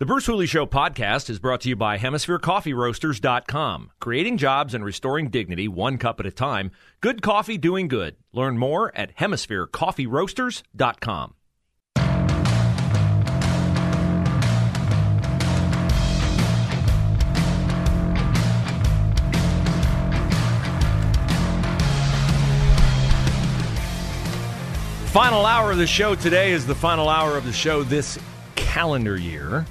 The Bruce Hooley Show podcast is brought to you by HemisphereCoffeeRoasters.com. Creating jobs and restoring dignity one cup at a time. Good coffee doing good. Learn more at HemisphereCoffeeRoasters.com. Final hour of the show today is the final hour of the show this calendar year.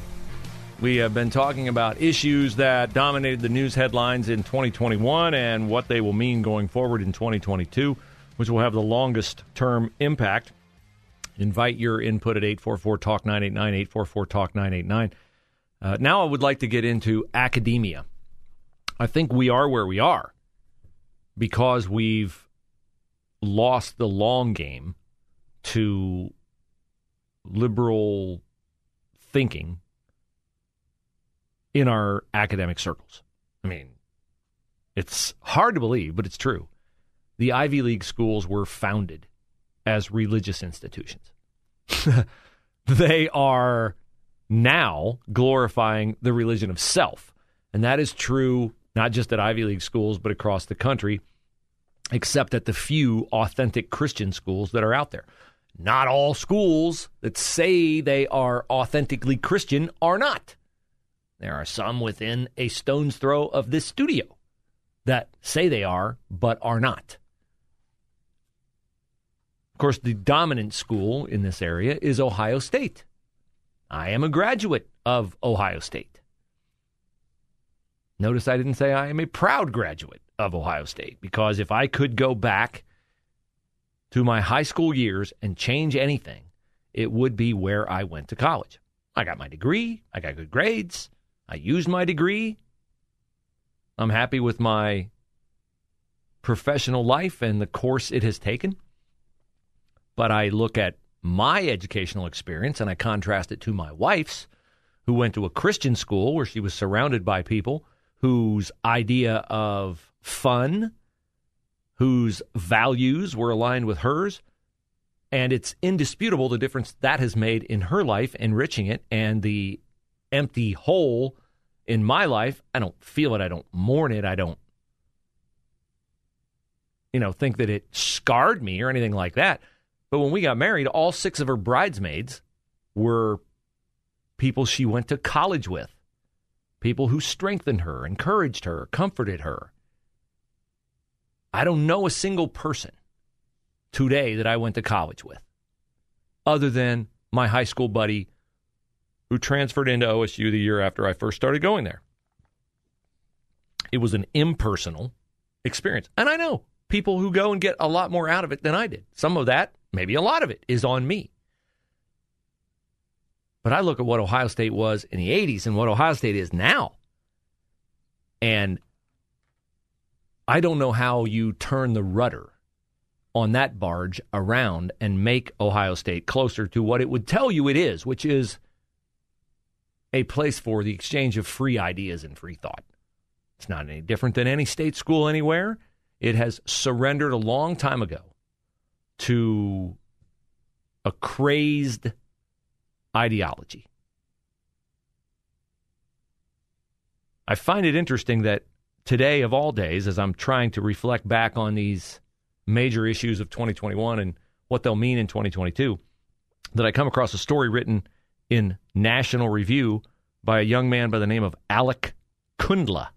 We have been talking about issues that dominated the news headlines in 2021 and what they will mean going forward in 2022, which will have the longest term impact. Invite your input at 844 Talk 989, 844 Talk 989. Uh, now I would like to get into academia. I think we are where we are because we've lost the long game to liberal thinking in our academic circles. I mean, it's hard to believe, but it's true. The Ivy League schools were founded as religious institutions. they are now glorifying the religion of self. And that is true not just at Ivy League schools, but across the country, except at the few authentic Christian schools that are out there. Not all schools that say they are authentically Christian are not. There are some within a stone's throw of this studio that say they are, but are not. Of course, the dominant school in this area is Ohio State. I am a graduate of Ohio State. Notice I didn't say I am a proud graduate of Ohio State because if I could go back to my high school years and change anything, it would be where I went to college. I got my degree, I got good grades, I used my degree. I'm happy with my professional life and the course it has taken. But I look at my educational experience and I contrast it to my wife's, who went to a Christian school where she was surrounded by people whose idea of fun whose values were aligned with hers. And it's indisputable the difference that has made in her life, enriching it, and the empty hole in my life. I don't feel it. I don't mourn it. I don't, you know, think that it scarred me or anything like that. But when we got married, all six of her bridesmaids were people she went to college with, people who strengthened her, encouraged her, comforted her. I don't know a single person today that I went to college with, other than my high school buddy who transferred into OSU the year after I first started going there. It was an impersonal experience. And I know people who go and get a lot more out of it than I did. Some of that, maybe a lot of it, is on me. But I look at what Ohio State was in the 80s and what Ohio State is now. And I don't know how you turn the rudder on that barge around and make Ohio State closer to what it would tell you it is, which is a place for the exchange of free ideas and free thought. It's not any different than any state school anywhere. It has surrendered a long time ago to a crazed ideology. I find it interesting that today of all days, as I'm trying to reflect back on these major issues of 2021 and what they'll mean in 2022, that I come across a story written in National Review by a young man by the name of Alec Kundla.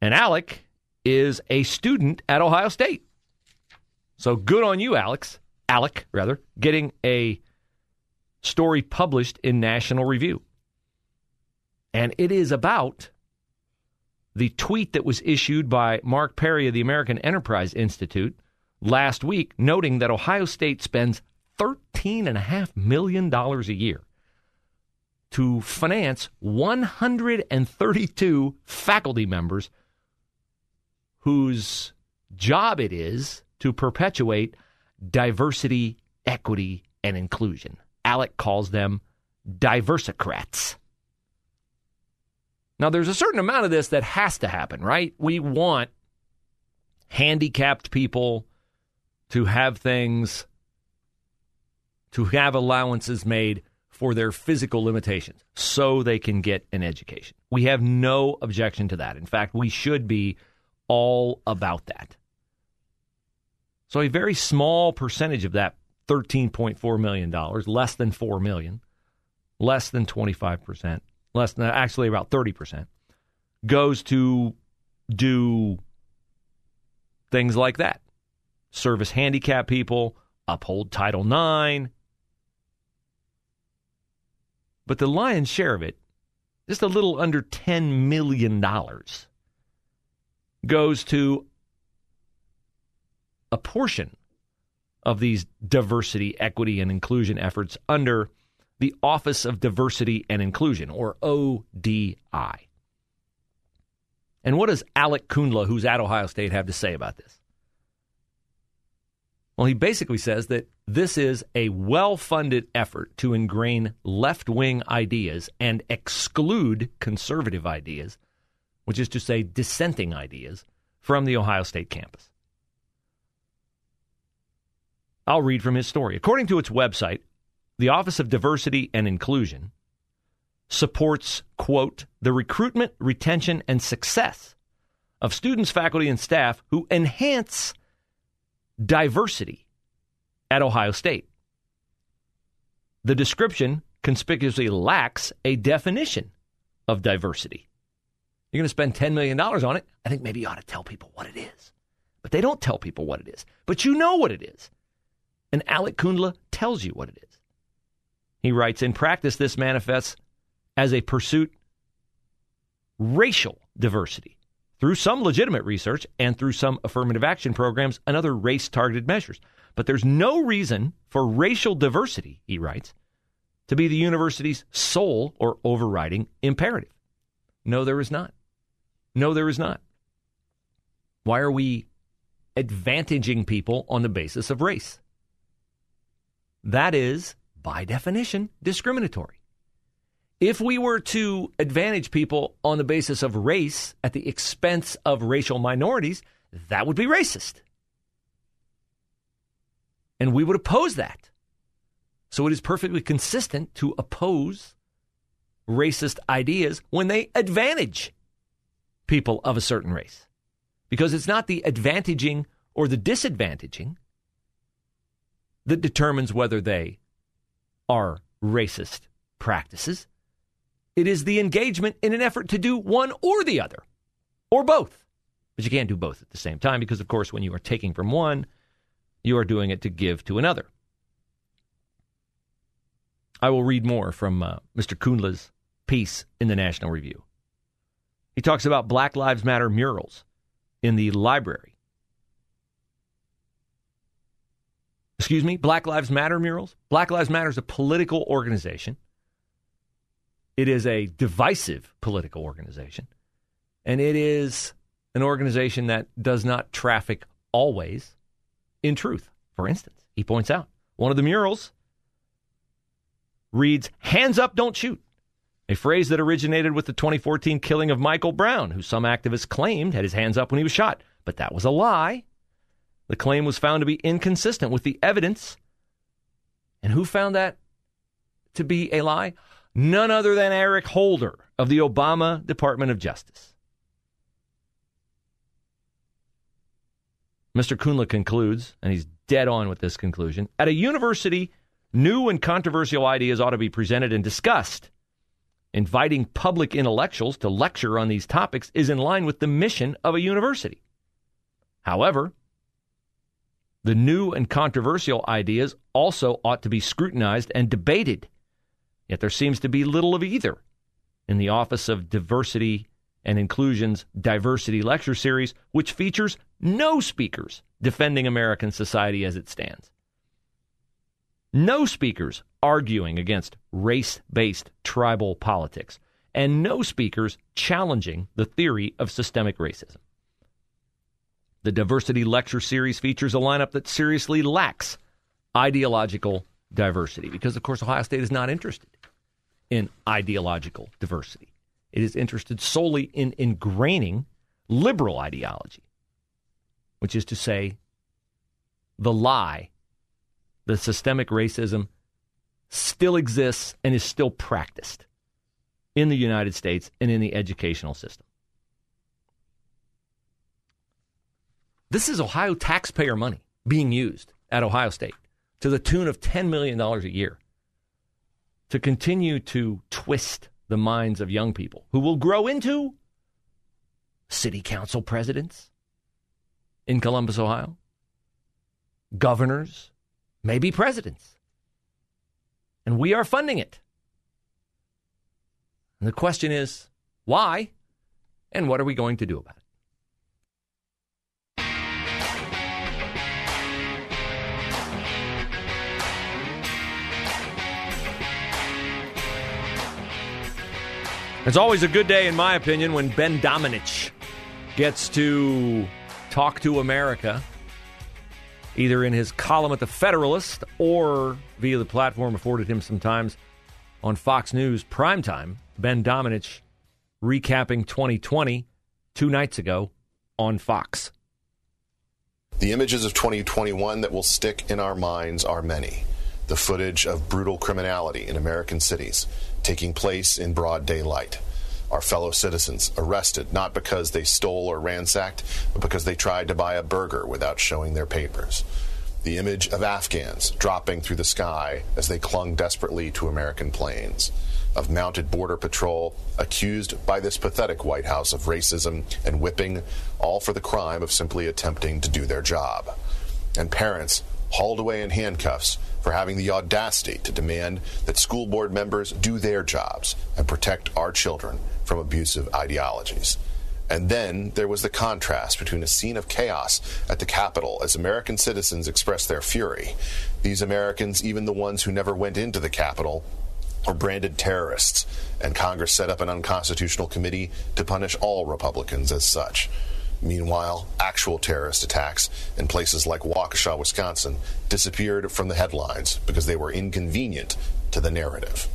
And Alec is a student at Ohio State. So good on you, Alex. Alec, rather, getting a story published in National Review. And it is about the tweet that was issued by Mark Perry of the American Enterprise Institute last week, noting that Ohio State spends $13.5 million a year to finance 132 faculty members whose job it is to perpetuate diversity, equity, and inclusion. Alec calls them diversicrats. Now, there's a certain amount of this that has to happen, right? We want handicapped people to have things, to have allowances made for their physical limitations so they can get an education. We have no objection to that. In fact, we should be all about that. So a very small percentage of that $13.4 million, less than 4 million, less than 25%, less than actually about 30%, goes to do things like that. Service handicap people, uphold Title IX. But the lion's share of it, just a little under $10 million, goes to a portion of these diversity, equity, and inclusion efforts under the Office of Diversity and Inclusion, or ODI. And what does Alec Kundla, who's at Ohio State, have to say about this? Well, he basically says that this is a well funded effort to ingrain left wing ideas and exclude conservative ideas, which is to say, dissenting ideas, from the Ohio State campus. I'll read from his story. According to its website, the Office of Diversity and Inclusion supports, quote, the recruitment, retention, and success of students, faculty, and staff who enhance diversity at Ohio State. The description conspicuously lacks a definition of diversity. You're going to spend $10 million on it. I think maybe you ought to tell people what it is. But they don't tell people what it is. But you know what it is. And Alec Kundla tells you what it is. He writes In practice, this manifests as a pursuit racial diversity through some legitimate research and through some affirmative action programs and other race targeted measures. But there's no reason for racial diversity, he writes, to be the university's sole or overriding imperative. No, there is not. No, there is not. Why are we advantaging people on the basis of race? That is, by definition, discriminatory. If we were to advantage people on the basis of race at the expense of racial minorities, that would be racist. And we would oppose that. So it is perfectly consistent to oppose racist ideas when they advantage people of a certain race. Because it's not the advantaging or the disadvantaging that determines whether they are racist practices. It is the engagement in an effort to do one or the other, or both. But you can't do both at the same time because, of course, when you are taking from one, you are doing it to give to another. I will read more from uh, Mr. Kundla's piece in the National Review. He talks about Black Lives Matter murals in the library. Excuse me, Black Lives Matter murals. Black Lives Matter is a political organization it is a divisive political organization, and it is an organization that does not traffic always in truth. For instance, he points out one of the murals reads, Hands up, don't shoot. A phrase that originated with the 2014 killing of Michael Brown, who some activists claimed had his hands up when he was shot. But that was a lie. The claim was found to be inconsistent with the evidence. And who found that to be a lie? None other than Eric Holder of the Obama Department of Justice. Mr. Kundla concludes, and he's dead on with this conclusion at a university, new and controversial ideas ought to be presented and discussed. Inviting public intellectuals to lecture on these topics is in line with the mission of a university. However, the new and controversial ideas also ought to be scrutinized and debated Yet there seems to be little of either in the Office of Diversity and Inclusion's Diversity Lecture Series, which features no speakers defending American society as it stands. No speakers arguing against race based tribal politics, and no speakers challenging the theory of systemic racism. The Diversity Lecture Series features a lineup that seriously lacks ideological diversity because, of course, Ohio State is not interested in ideological diversity. It is interested solely in ingraining liberal ideology, which is to say, the lie, the systemic racism still exists and is still practiced in the United States and in the educational system. This is Ohio taxpayer money being used at Ohio State to the tune of $10 million a year to continue to twist the minds of young people who will grow into city council presidents in Columbus, Ohio, governors, maybe presidents. And we are funding it. And the question is why and what are we going to do about it? It's always a good day, in my opinion, when Ben Domenech gets to talk to America, either in his column at the Federalist or via the platform afforded him sometimes on Fox News primetime. Ben Domenech recapping 2020 two nights ago on Fox. The images of 2021 that will stick in our minds are many. The footage of brutal criminality in American cities taking place in broad daylight. Our fellow citizens arrested not because they stole or ransacked, but because they tried to buy a burger without showing their papers. The image of Afghans dropping through the sky as they clung desperately to American planes. Of mounted border patrol accused by this pathetic White House of racism and whipping, all for the crime of simply attempting to do their job. And parents hauled away in handcuffs for having the audacity to demand that school board members do their jobs and protect our children from abusive ideologies. And then there was the contrast between a scene of chaos at the Capitol as American citizens expressed their fury. These Americans, even the ones who never went into the Capitol, were branded terrorists, and Congress set up an unconstitutional committee to punish all Republicans as such. Meanwhile, actual terrorist attacks in places like Waukesha, Wisconsin, disappeared from the headlines because they were inconvenient to the narrative.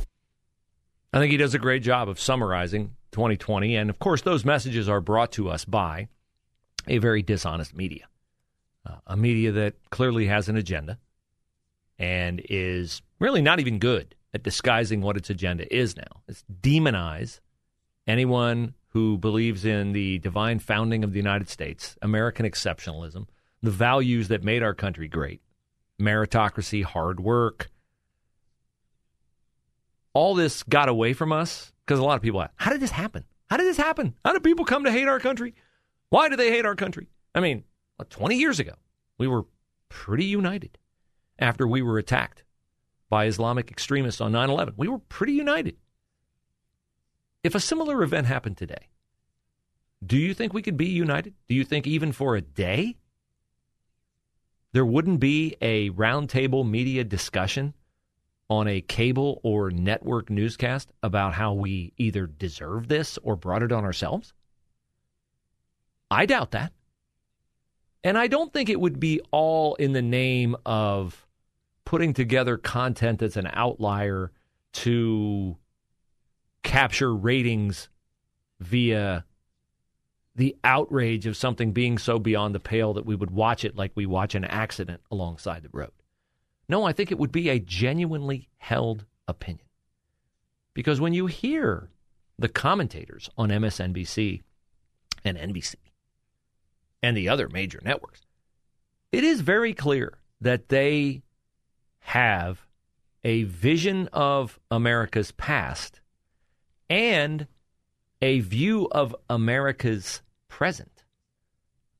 I think he does a great job of summarizing 2020. And of course, those messages are brought to us by a very dishonest media, uh, a media that clearly has an agenda and is really not even good at disguising what its agenda is now. It's demonize anyone who believes in the divine founding of the United States, American exceptionalism, the values that made our country great, meritocracy, hard work. All this got away from us because a lot of people ask, how did this happen? How did this happen? How did people come to hate our country? Why do they hate our country? I mean, 20 years ago, we were pretty united after we were attacked by Islamic extremists on 9 11. We were pretty united. If a similar event happened today, do you think we could be united? Do you think even for a day there wouldn't be a roundtable media discussion on a cable or network newscast about how we either deserve this or brought it on ourselves? I doubt that. And I don't think it would be all in the name of putting together content that's an outlier to capture ratings via the outrage of something being so beyond the pale that we would watch it like we watch an accident alongside the road. No, I think it would be a genuinely held opinion. Because when you hear the commentators on MSNBC and NBC and the other major networks, it is very clear that they have a vision of America's past and a view of America's present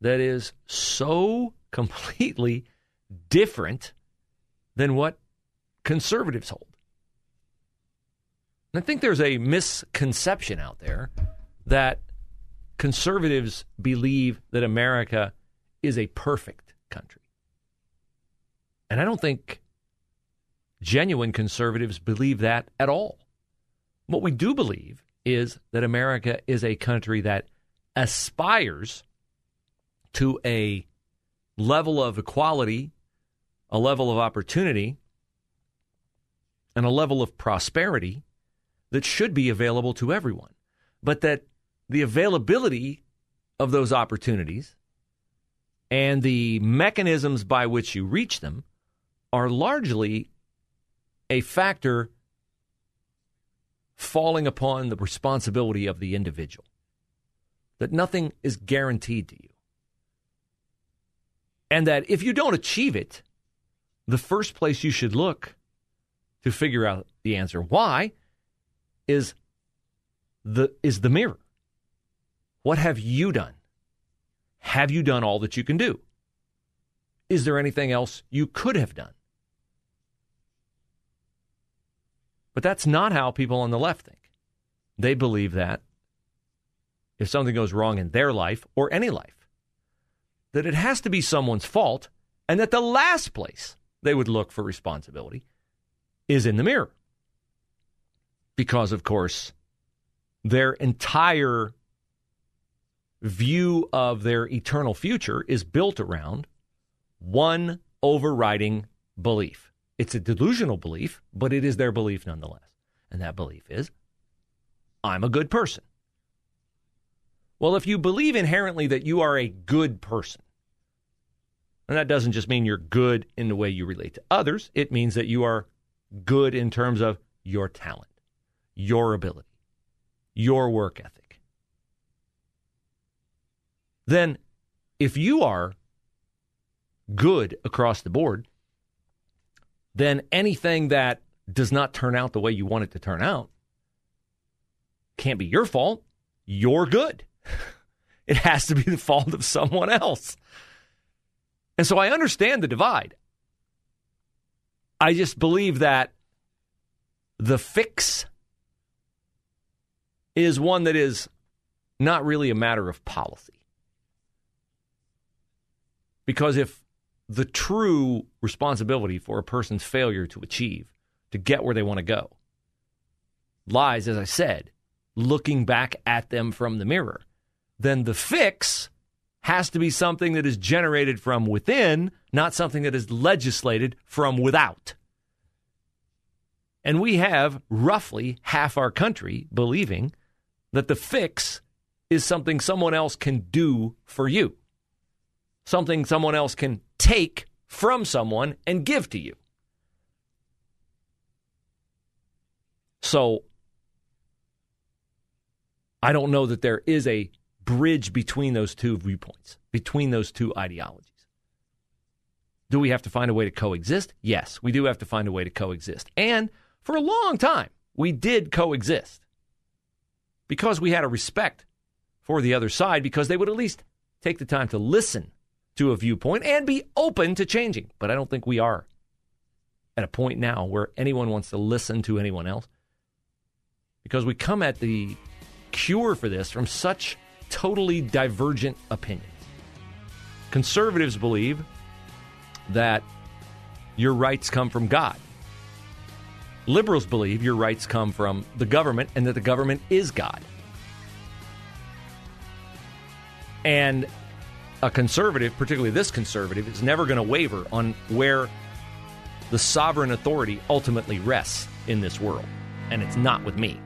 that is so completely different than what conservatives hold. And I think there's a misconception out there that conservatives believe that America is a perfect country. And I don't think genuine conservatives believe that at all. What we do believe is that America is a country that aspires to a level of equality, a level of opportunity, and a level of prosperity that should be available to everyone. But that the availability of those opportunities and the mechanisms by which you reach them are largely a factor falling upon the responsibility of the individual. That nothing is guaranteed to you. And that if you don't achieve it, the first place you should look to figure out the answer why is the is the mirror. What have you done? Have you done all that you can do? Is there anything else you could have done? But that's not how people on the left think. They believe that if something goes wrong in their life or any life, that it has to be someone's fault and that the last place they would look for responsibility is in the mirror. Because, of course, their entire view of their eternal future is built around one overriding belief. It's a delusional belief, but it is their belief nonetheless. And that belief is I'm a good person. Well, if you believe inherently that you are a good person, and that doesn't just mean you're good in the way you relate to others, it means that you are good in terms of your talent, your ability, your work ethic. Then, if you are good across the board, then anything that does not turn out the way you want it to turn out can't be your fault. You're good. It has to be the fault of someone else. And so I understand the divide. I just believe that the fix is one that is not really a matter of policy. Because if the true responsibility for a person's failure to achieve, to get where they want to go, lies, as I said, looking back at them from the mirror, then the fix has to be something that is generated from within, not something that is legislated from without. And we have roughly half our country believing that the fix is something someone else can do for you, something someone else can take from someone and give to you. So I don't know that there is a bridge between those two viewpoints, between those two ideologies. Do we have to find a way to coexist? Yes, we do have to find a way to coexist. And for a long time, we did coexist because we had a respect for the other side because they would at least take the time to listen to a viewpoint and be open to changing. But I don't think we are at a point now where anyone wants to listen to anyone else because we come at the cure for this from such totally divergent opinions. Conservatives believe that your rights come from God. Liberals believe your rights come from the government and that the government is God. And a conservative, particularly this conservative, is never going to waver on where the sovereign authority ultimately rests in this world. And it's not with me.